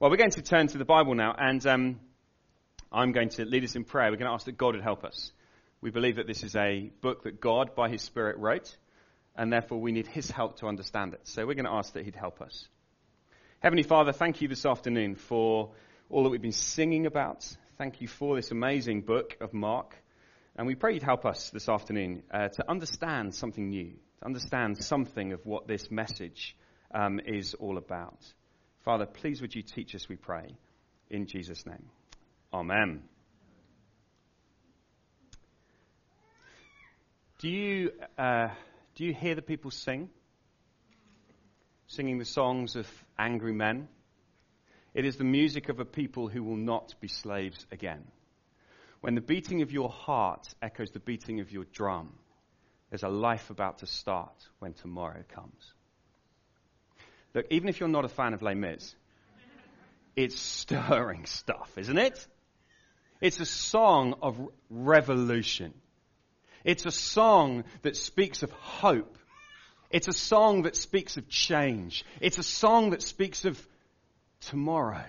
Well, we're going to turn to the Bible now, and um, I'm going to lead us in prayer. We're going to ask that God would help us. We believe that this is a book that God, by His Spirit, wrote, and therefore we need His help to understand it. So we're going to ask that He'd help us. Heavenly Father, thank you this afternoon for all that we've been singing about. Thank you for this amazing book of Mark. And we pray you'd help us this afternoon uh, to understand something new, to understand something of what this message um, is all about. Father, please would you teach us, we pray, in Jesus' name. Amen. Do you, uh, do you hear the people sing? Singing the songs of angry men? It is the music of a people who will not be slaves again. When the beating of your heart echoes the beating of your drum, there's a life about to start when tomorrow comes. Look, even if you're not a fan of Les Mis, it's stirring stuff, isn't it? It's a song of revolution. It's a song that speaks of hope. It's a song that speaks of change. It's a song that speaks of tomorrow.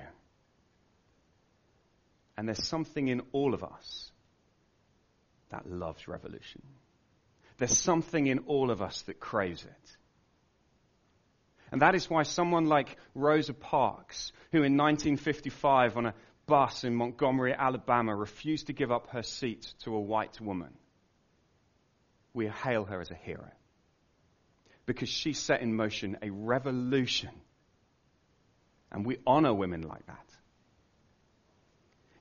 And there's something in all of us that loves revolution. There's something in all of us that craves it. And that is why someone like Rosa Parks, who in 1955 on a bus in Montgomery, Alabama, refused to give up her seat to a white woman, we hail her as a hero. Because she set in motion a revolution. And we honor women like that.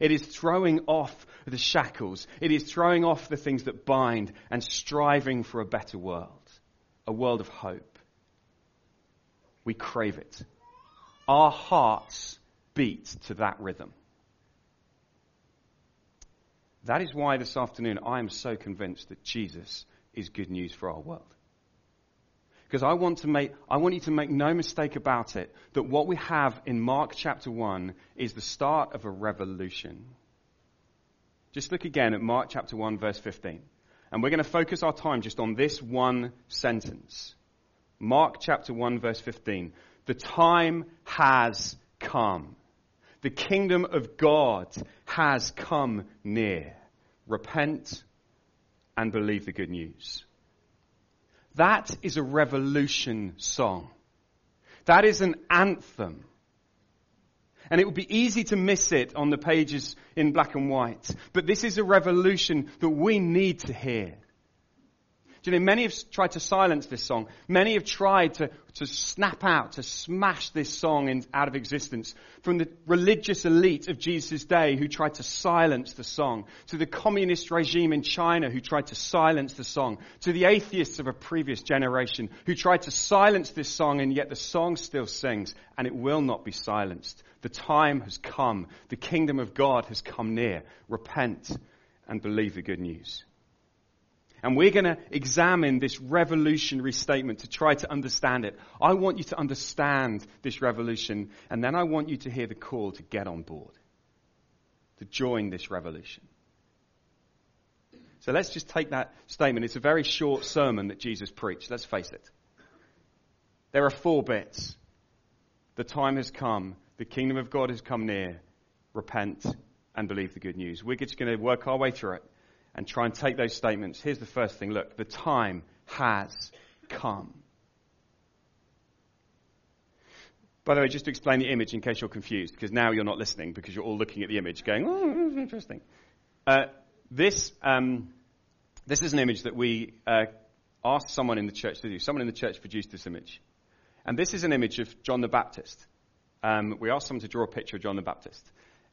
It is throwing off the shackles. It is throwing off the things that bind and striving for a better world. A world of hope. We crave it. Our hearts beat to that rhythm. That is why this afternoon I am so convinced that Jesus is good news for our world. Because I want to make, I want you to make no mistake about it that what we have in Mark chapter 1 is the start of a revolution. Just look again at Mark chapter 1 verse 15. And we're going to focus our time just on this one sentence. Mark chapter 1 verse 15. The time has come. The kingdom of God has come near. Repent and believe the good news. That is a revolution song. That is an anthem. And it would be easy to miss it on the pages in black and white. But this is a revolution that we need to hear. Do you know, many have tried to silence this song. Many have tried to, to snap out, to smash this song in, out of existence. From the religious elite of Jesus' day who tried to silence the song, to the communist regime in China who tried to silence the song, to the atheists of a previous generation who tried to silence this song and yet the song still sings and it will not be silenced. The time has come. The kingdom of God has come near. Repent and believe the good news. And we're going to examine this revolutionary statement to try to understand it. I want you to understand this revolution, and then I want you to hear the call to get on board, to join this revolution. So let's just take that statement. It's a very short sermon that Jesus preached, let's face it. There are four bits. The time has come, the kingdom of God has come near. Repent and believe the good news. We're just going to work our way through it and try and take those statements. Here's the first thing look, the time has come. By the way, just to explain the image in case you're confused, because now you're not listening because you're all looking at the image going, oh, interesting. Uh, this, um, this is an image that we uh, asked someone in the church to do. Someone in the church produced this image. And this is an image of John the Baptist. Um, we asked someone to draw a picture of John the Baptist.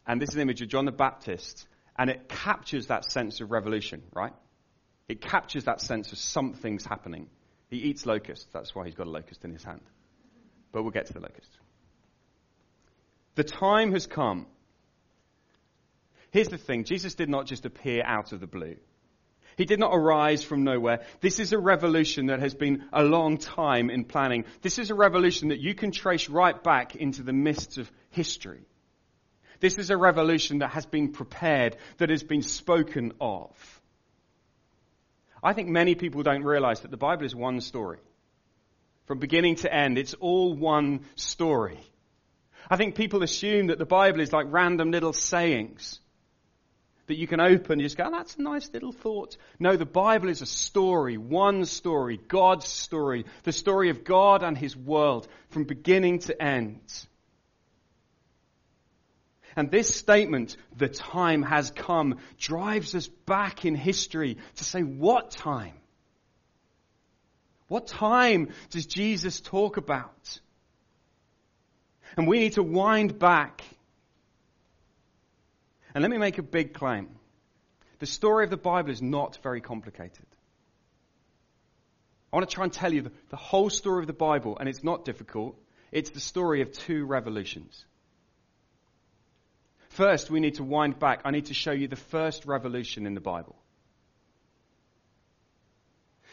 And this is an image of John the Baptist and it captures that sense of revolution, right? It captures that sense of something's happening. He eats locusts. That's why he's got a locust in his hand. But we'll get to the locust. The time has come. Here's the thing Jesus did not just appear out of the blue. He did not arise from nowhere. This is a revolution that has been a long time in planning. This is a revolution that you can trace right back into the mists of history. This is a revolution that has been prepared, that has been spoken of. I think many people don't realize that the Bible is one story. From beginning to end, it's all one story. I think people assume that the Bible is like random little sayings that you can open and just go, oh, that's a nice little thought. No, the Bible is a story, one story, God's story, the story of God and His world from beginning to end. And this statement, the time has come, drives us back in history to say, what time? What time does Jesus talk about? And we need to wind back. And let me make a big claim. The story of the Bible is not very complicated. I want to try and tell you the, the whole story of the Bible, and it's not difficult. It's the story of two revolutions. First, we need to wind back. I need to show you the first revolution in the Bible.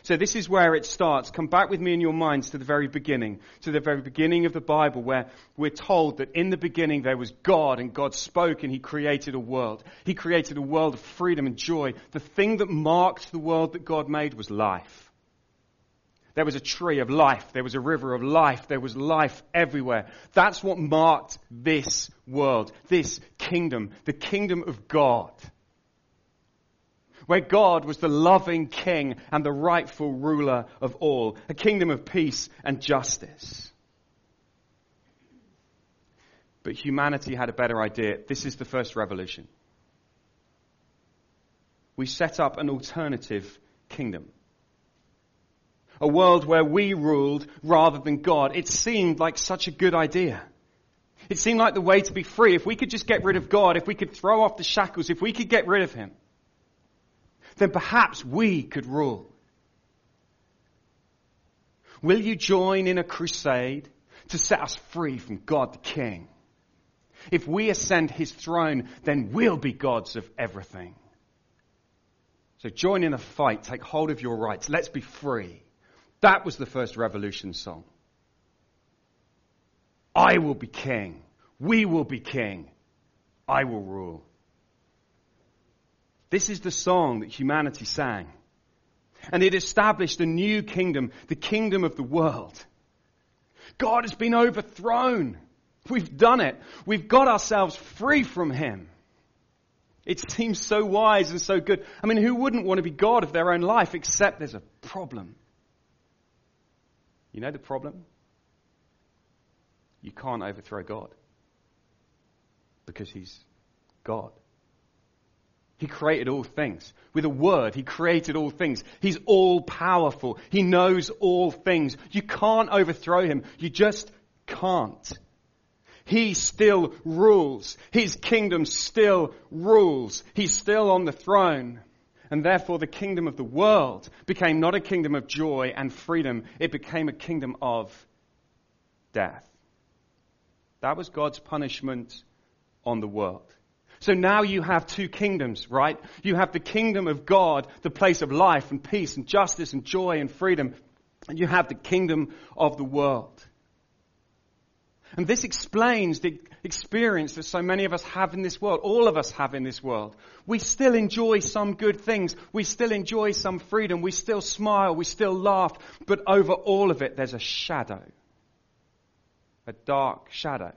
So this is where it starts. Come back with me in your minds to the very beginning, to the very beginning of the Bible where we're told that in the beginning there was God and God spoke and He created a world. He created a world of freedom and joy. The thing that marked the world that God made was life. There was a tree of life. There was a river of life. There was life everywhere. That's what marked this world, this kingdom, the kingdom of God. Where God was the loving king and the rightful ruler of all, a kingdom of peace and justice. But humanity had a better idea. This is the first revolution. We set up an alternative kingdom a world where we ruled rather than God. It seemed like such a good idea. It seemed like the way to be free. If we could just get rid of God, if we could throw off the shackles, if we could get rid of Him, then perhaps we could rule. Will you join in a crusade to set us free from God the King? If we ascend His throne, then we'll be gods of everything. So join in the fight. Take hold of your rights. Let's be free. That was the first revolution song. I will be king. We will be king. I will rule. This is the song that humanity sang. And it established a new kingdom, the kingdom of the world. God has been overthrown. We've done it. We've got ourselves free from Him. It seems so wise and so good. I mean, who wouldn't want to be God of their own life, except there's a problem. You know the problem? You can't overthrow God because He's God. He created all things. With a word, He created all things. He's all powerful. He knows all things. You can't overthrow Him. You just can't. He still rules. His kingdom still rules. He's still on the throne. And therefore, the kingdom of the world became not a kingdom of joy and freedom, it became a kingdom of death. That was God's punishment on the world. So now you have two kingdoms, right? You have the kingdom of God, the place of life and peace and justice and joy and freedom. And you have the kingdom of the world. And this explains the experience that so many of us have in this world. All of us have in this world. We still enjoy some good things. We still enjoy some freedom. We still smile. We still laugh. But over all of it, there's a shadow. A dark shadow.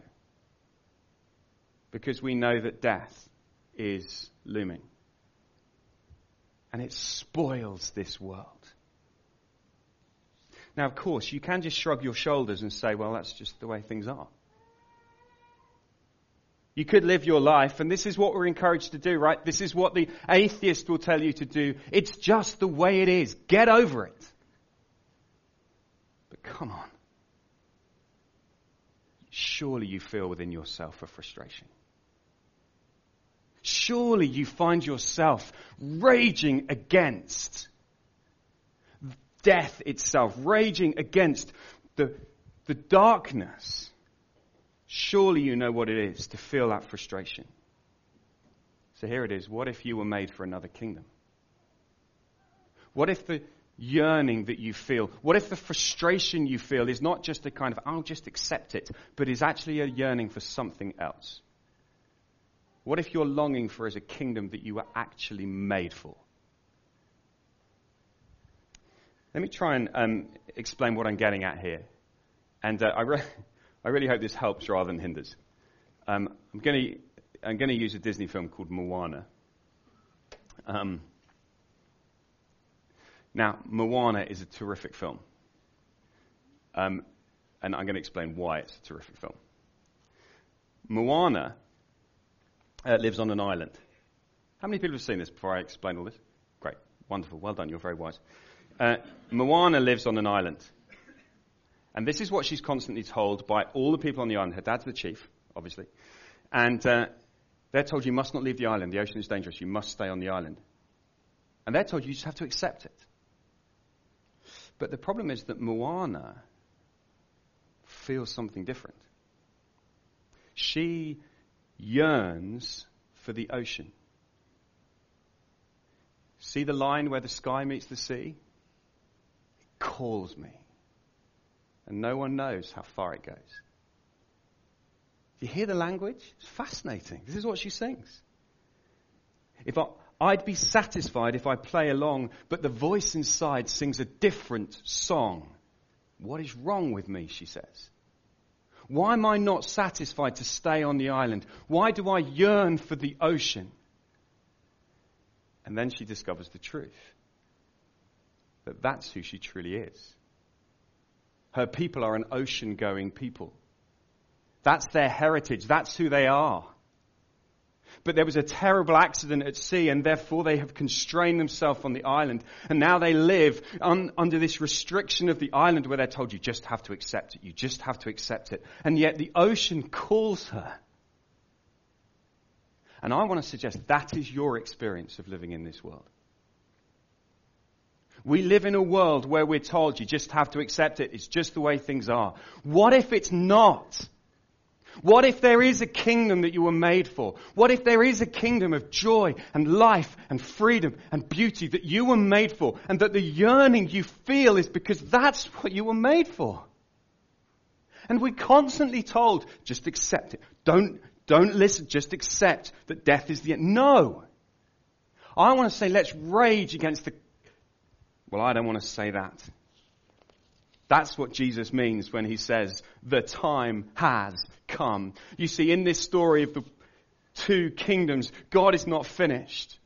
Because we know that death is looming. And it spoils this world. Now, of course, you can just shrug your shoulders and say, well, that's just the way things are. You could live your life, and this is what we're encouraged to do, right? This is what the atheist will tell you to do. It's just the way it is. Get over it. But come on. Surely you feel within yourself a frustration. Surely you find yourself raging against death itself, raging against the, the darkness. Surely you know what it is to feel that frustration. So here it is. What if you were made for another kingdom? What if the yearning that you feel, what if the frustration you feel is not just a kind of, I'll just accept it, but is actually a yearning for something else? What if your longing for is a kingdom that you were actually made for? Let me try and um, explain what I'm getting at here. And uh, I, re- I really hope this helps rather than hinders. Um, I'm going to use a Disney film called Moana. Um, now, Moana is a terrific film. Um, and I'm going to explain why it's a terrific film. Moana uh, lives on an island. How many people have seen this before I explain all this? Great. Wonderful. Well done. You're very wise. Uh, Moana lives on an island. And this is what she's constantly told by all the people on the island. Her dad's the chief, obviously. And uh, they're told you must not leave the island. The ocean is dangerous. You must stay on the island. And they're told you just have to accept it. But the problem is that Moana feels something different. She yearns for the ocean. See the line where the sky meets the sea? Calls me. And no one knows how far it goes. Do you hear the language? It's fascinating. This is what she sings. If I, I'd be satisfied if I play along, but the voice inside sings a different song. What is wrong with me, she says. Why am I not satisfied to stay on the island? Why do I yearn for the ocean? And then she discovers the truth that that's who she truly is. Her people are an ocean going people. That's their heritage. That's who they are. But there was a terrible accident at sea, and therefore they have constrained themselves on the island. And now they live un, under this restriction of the island where they're told you just have to accept it. You just have to accept it. And yet the ocean calls her. And I want to suggest that is your experience of living in this world. We live in a world where we're told you just have to accept it. It's just the way things are. What if it's not? What if there is a kingdom that you were made for? What if there is a kingdom of joy and life and freedom and beauty that you were made for and that the yearning you feel is because that's what you were made for? And we're constantly told, just accept it. Don't, don't listen, just accept that death is the end. No. I want to say let's rage against the, well, I don't want to say that. That's what Jesus means when he says, the time has come. You see, in this story of the two kingdoms, God is not finished.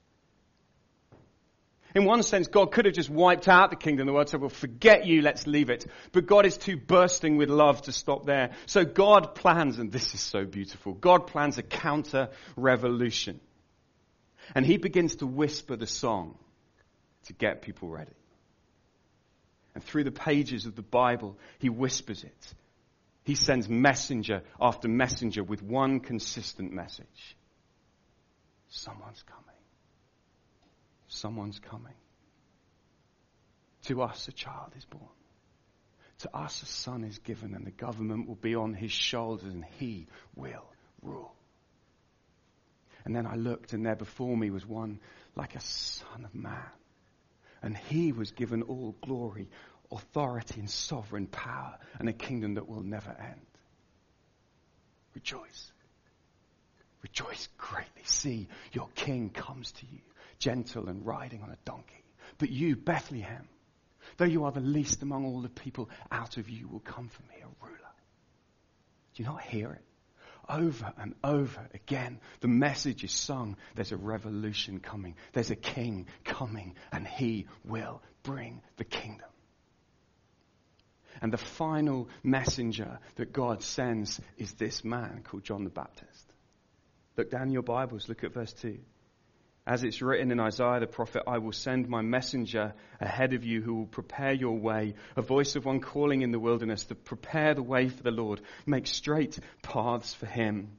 In one sense, God could have just wiped out the kingdom. The world said, well, forget you, let's leave it. But God is too bursting with love to stop there. So God plans, and this is so beautiful, God plans a counter revolution. And he begins to whisper the song to get people ready. And through the pages of the Bible, he whispers it. He sends messenger after messenger with one consistent message. Someone's coming. Someone's coming. To us a child is born. To us a son is given and the government will be on his shoulders and he will rule. And then I looked and there before me was one like a son of man. And he was given all glory, authority, and sovereign power, and a kingdom that will never end. Rejoice. Rejoice greatly. See, your king comes to you, gentle and riding on a donkey. But you, Bethlehem, though you are the least among all the people, out of you will come for me a ruler. Do you not hear it? Over and over again. The message is sung. There's a revolution coming. There's a king coming and he will bring the kingdom. And the final messenger that God sends is this man called John the Baptist. Look down your Bibles, look at verse 2. As it's written in Isaiah the prophet, I will send my messenger ahead of you who will prepare your way, a voice of one calling in the wilderness to prepare the way for the Lord, make straight paths for him.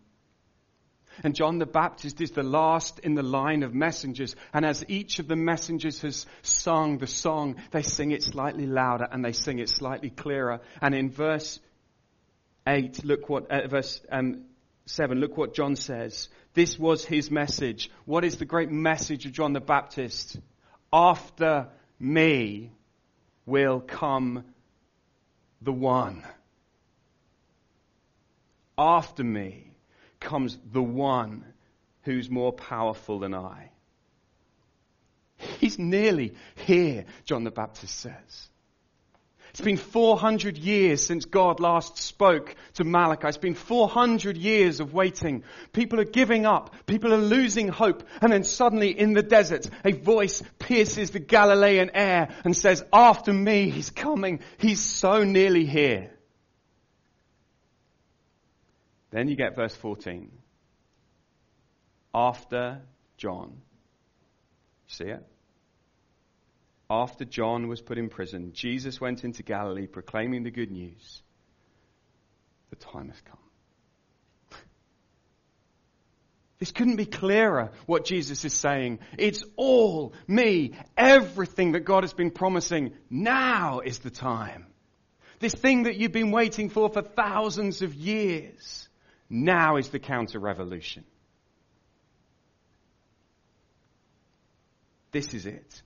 And John the Baptist is the last in the line of messengers. And as each of the messengers has sung the song, they sing it slightly louder and they sing it slightly clearer. And in verse 8, look what, uh, verse um, 7, look what John says. This was his message. What is the great message of John the Baptist? After me will come the one. After me comes the one who's more powerful than I. He's nearly here, John the Baptist says. It's been 400 years since God last spoke to Malachi. It's been 400 years of waiting. People are giving up. People are losing hope. And then suddenly in the desert, a voice pierces the Galilean air and says, after me, he's coming. He's so nearly here. Then you get verse 14. After John. See it? After John was put in prison, Jesus went into Galilee proclaiming the good news. The time has come. This couldn't be clearer what Jesus is saying. It's all me. Everything that God has been promising. Now is the time. This thing that you've been waiting for for thousands of years. Now is the counter revolution. This is it.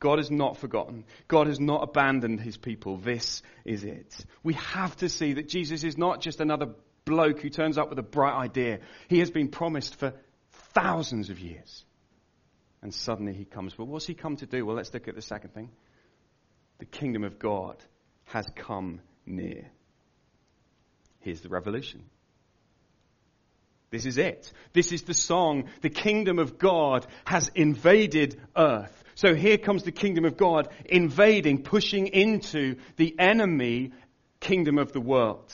God has not forgotten. God has not abandoned his people. This is it. We have to see that Jesus is not just another bloke who turns up with a bright idea. He has been promised for thousands of years. And suddenly he comes. But what's he come to do? Well, let's look at the second thing. The kingdom of God has come near. Here's the revolution. This is it. This is the song. The kingdom of God has invaded earth. So here comes the kingdom of God invading, pushing into the enemy kingdom of the world.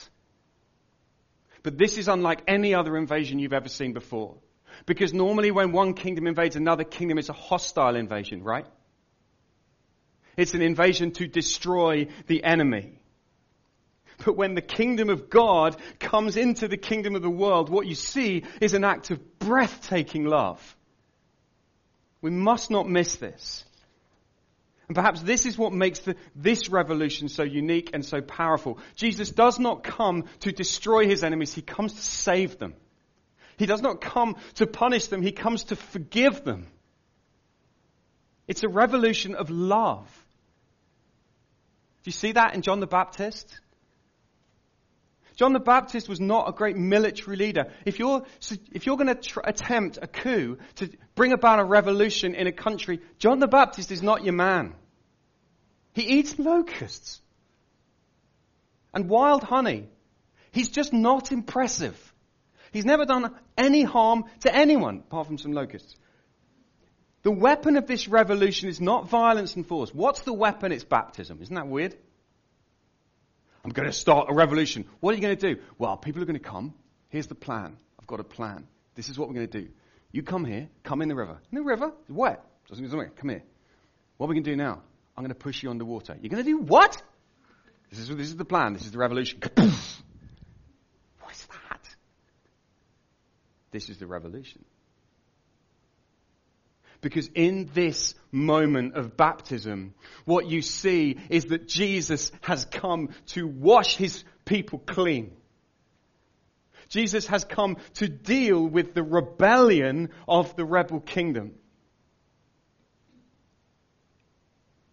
But this is unlike any other invasion you've ever seen before. Because normally when one kingdom invades another kingdom, it's a hostile invasion, right? It's an invasion to destroy the enemy. But when the kingdom of God comes into the kingdom of the world, what you see is an act of breathtaking love. We must not miss this. And perhaps this is what makes the, this revolution so unique and so powerful. Jesus does not come to destroy his enemies, he comes to save them. He does not come to punish them, he comes to forgive them. It's a revolution of love. Do you see that in John the Baptist? John the Baptist was not a great military leader. If you're, if you're going to tr- attempt a coup to bring about a revolution in a country, John the Baptist is not your man. He eats locusts and wild honey. He's just not impressive. He's never done any harm to anyone apart from some locusts. The weapon of this revolution is not violence and force. What's the weapon? It's baptism. Isn't that weird? I'm going to start a revolution. What are you going to do? Well, people are going to come. Here's the plan. I've got a plan. This is what we're going to do. You come here, come in the river. In the river? It's wet. Doesn't mean something. Come here. What are we going to do now? I'm going to push you underwater. You're going to do what? This is, this is the plan. This is the revolution. what is that? This is the revolution. Because in this moment of baptism, what you see is that Jesus has come to wash his people clean. Jesus has come to deal with the rebellion of the rebel kingdom.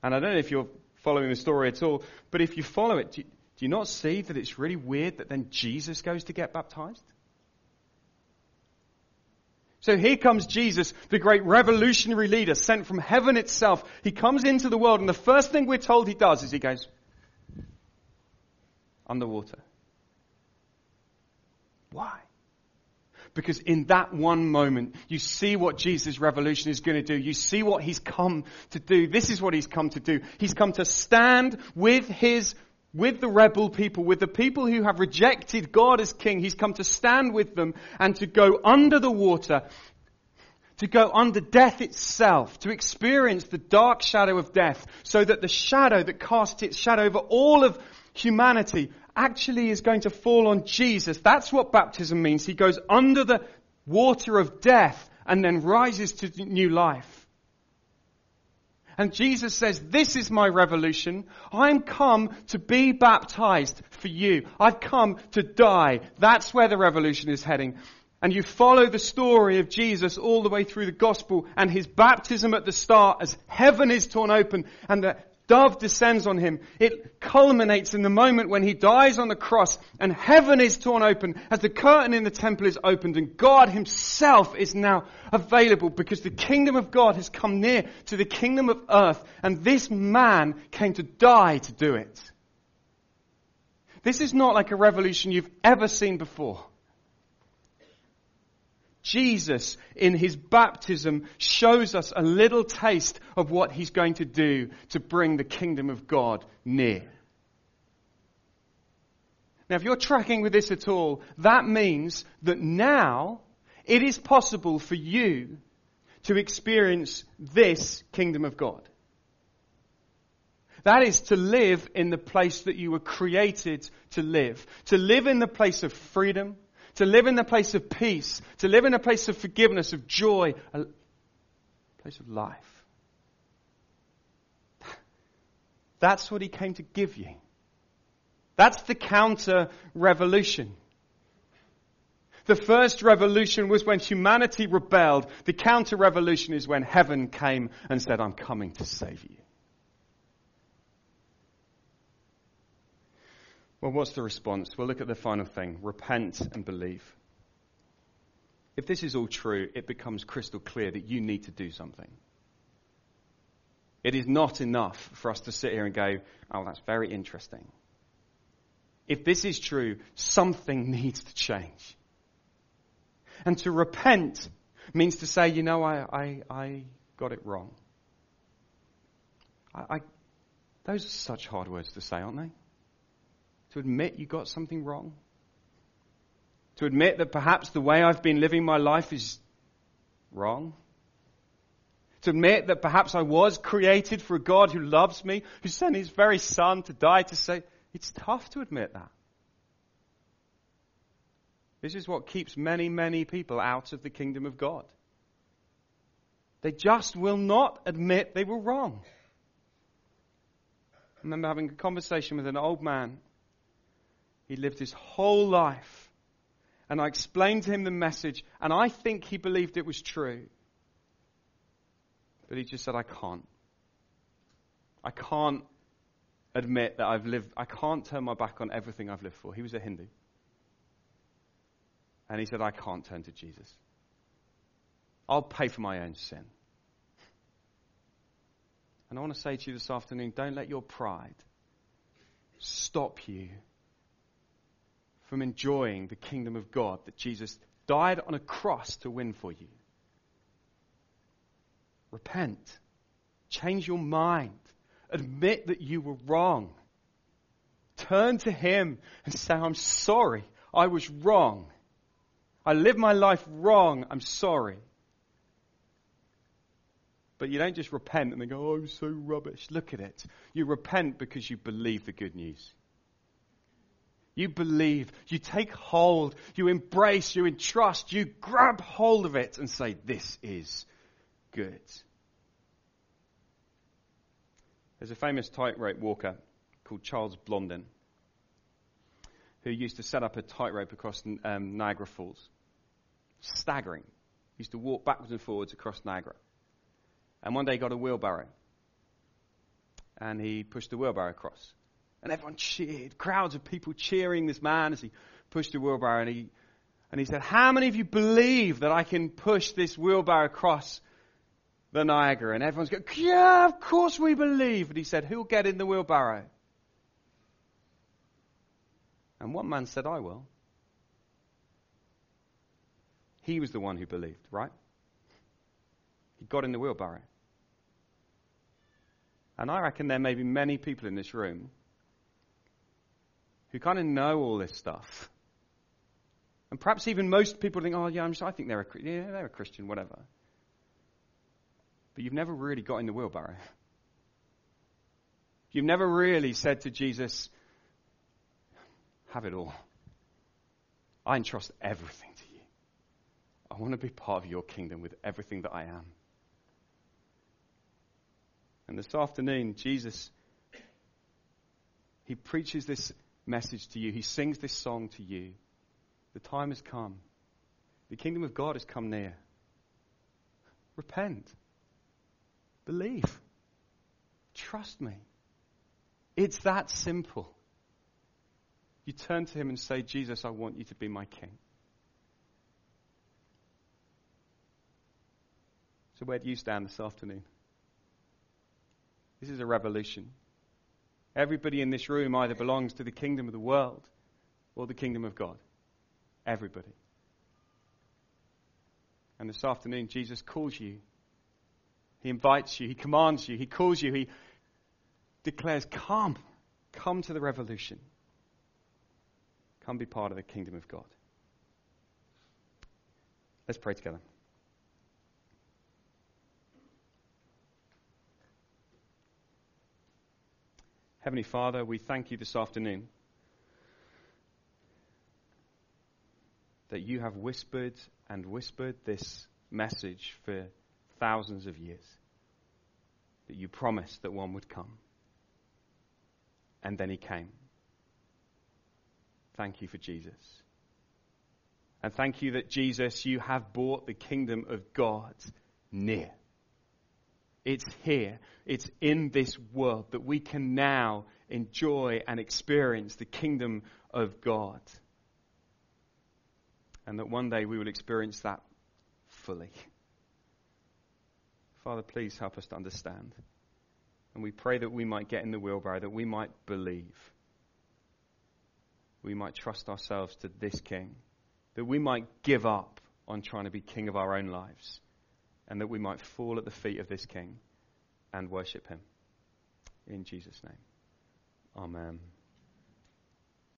And I don't know if you're following the story at all, but if you follow it, do you, do you not see that it's really weird that then Jesus goes to get baptized? So here comes Jesus, the great revolutionary leader sent from heaven itself. He comes into the world and the first thing we're told he does is he goes underwater. Why? Because in that one moment, you see what Jesus' revolution is going to do. You see what he's come to do. This is what he's come to do. He's come to stand with his with the rebel people, with the people who have rejected God as king. He's come to stand with them and to go under the water, to go under death itself, to experience the dark shadow of death, so that the shadow that casts its shadow over all of humanity actually is going to fall on Jesus. That's what baptism means. He goes under the water of death and then rises to new life. And Jesus says, this is my revolution. I'm come to be baptized for you. I've come to die. That's where the revolution is heading. And you follow the story of Jesus all the way through the gospel and his baptism at the start as heaven is torn open and the dove descends on him. It culminates in the moment when he dies on the cross and heaven is torn open as the curtain in the temple is opened and God himself is now available because the kingdom of God has come near to the kingdom of earth and this man came to die to do it. This is not like a revolution you've ever seen before. Jesus, in his baptism, shows us a little taste of what he's going to do to bring the kingdom of God near. Now, if you're tracking with this at all, that means that now it is possible for you to experience this kingdom of God. That is to live in the place that you were created to live. To live in the place of freedom, to live in the place of peace, to live in a place of forgiveness, of joy, a place of life. That's what he came to give you. That's the counter revolution. The first revolution was when humanity rebelled. The counter revolution is when heaven came and said, I'm coming to save you. Well, what's the response? We'll look at the final thing repent and believe. If this is all true, it becomes crystal clear that you need to do something. It is not enough for us to sit here and go, oh, that's very interesting. If this is true, something needs to change. And to repent means to say, you know, I, I, I got it wrong. I, I, those are such hard words to say, aren't they? To admit you got something wrong. To admit that perhaps the way I've been living my life is wrong. To admit that perhaps I was created for a God who loves me, who sent his very son to die to say, it's tough to admit that. This is what keeps many, many people out of the kingdom of God. They just will not admit they were wrong. I remember having a conversation with an old man he lived his whole life. And I explained to him the message, and I think he believed it was true. But he just said, I can't. I can't admit that I've lived, I can't turn my back on everything I've lived for. He was a Hindu. And he said, I can't turn to Jesus. I'll pay for my own sin. And I want to say to you this afternoon don't let your pride stop you from enjoying the kingdom of God that Jesus died on a cross to win for you. Repent. Change your mind. Admit that you were wrong. Turn to Him and say, I'm sorry. I was wrong. I lived my life wrong. I'm sorry. But you don't just repent and then go, oh, I'm so rubbish. Look at it. You repent because you believe the good news. You believe, you take hold, you embrace, you entrust, you grab hold of it and say, This is good. There's a famous tightrope walker called Charles Blondin who used to set up a tightrope across um, Niagara Falls. Staggering. He used to walk backwards and forwards across Niagara. And one day he got a wheelbarrow. And he pushed the wheelbarrow across. And everyone cheered, crowds of people cheering this man as he pushed the wheelbarrow. And he, and he said, How many of you believe that I can push this wheelbarrow across the Niagara? And everyone's going, Yeah, of course we believe. And he said, Who'll get in the wheelbarrow? And one man said, I will. He was the one who believed, right? He got in the wheelbarrow. And I reckon there may be many people in this room who kind of know all this stuff. And perhaps even most people think, oh, yeah, just, I think they're a, yeah, they're a Christian, whatever. But you've never really got in the wheelbarrow. You've never really said to Jesus, have it all. I entrust everything to you. I want to be part of your kingdom with everything that I am. And this afternoon, Jesus, he preaches this message to you. He sings this song to you. The time has come. The kingdom of God has come near. Repent. Believe. Trust me. It's that simple. You turn to him and say, Jesus, I want you to be my king. So, where do you stand this afternoon? This is a revolution. Everybody in this room either belongs to the kingdom of the world or the kingdom of God. Everybody. And this afternoon, Jesus calls you. He invites you. He commands you. He calls you. He declares, Come. Come to the revolution. Come be part of the kingdom of God. Let's pray together. Heavenly Father, we thank you this afternoon that you have whispered and whispered this message for thousands of years. That you promised that one would come. And then he came. Thank you for Jesus. And thank you that Jesus, you have brought the kingdom of God near. It's here. It's in this world that we can now enjoy and experience the kingdom of God. And that one day we will experience that fully. Father, please help us to understand. And we pray that we might get in the wheelbarrow, that we might believe. We might trust ourselves to this King. That we might give up on trying to be King of our own lives. And that we might fall at the feet of this King and worship Him. In Jesus' name. Amen.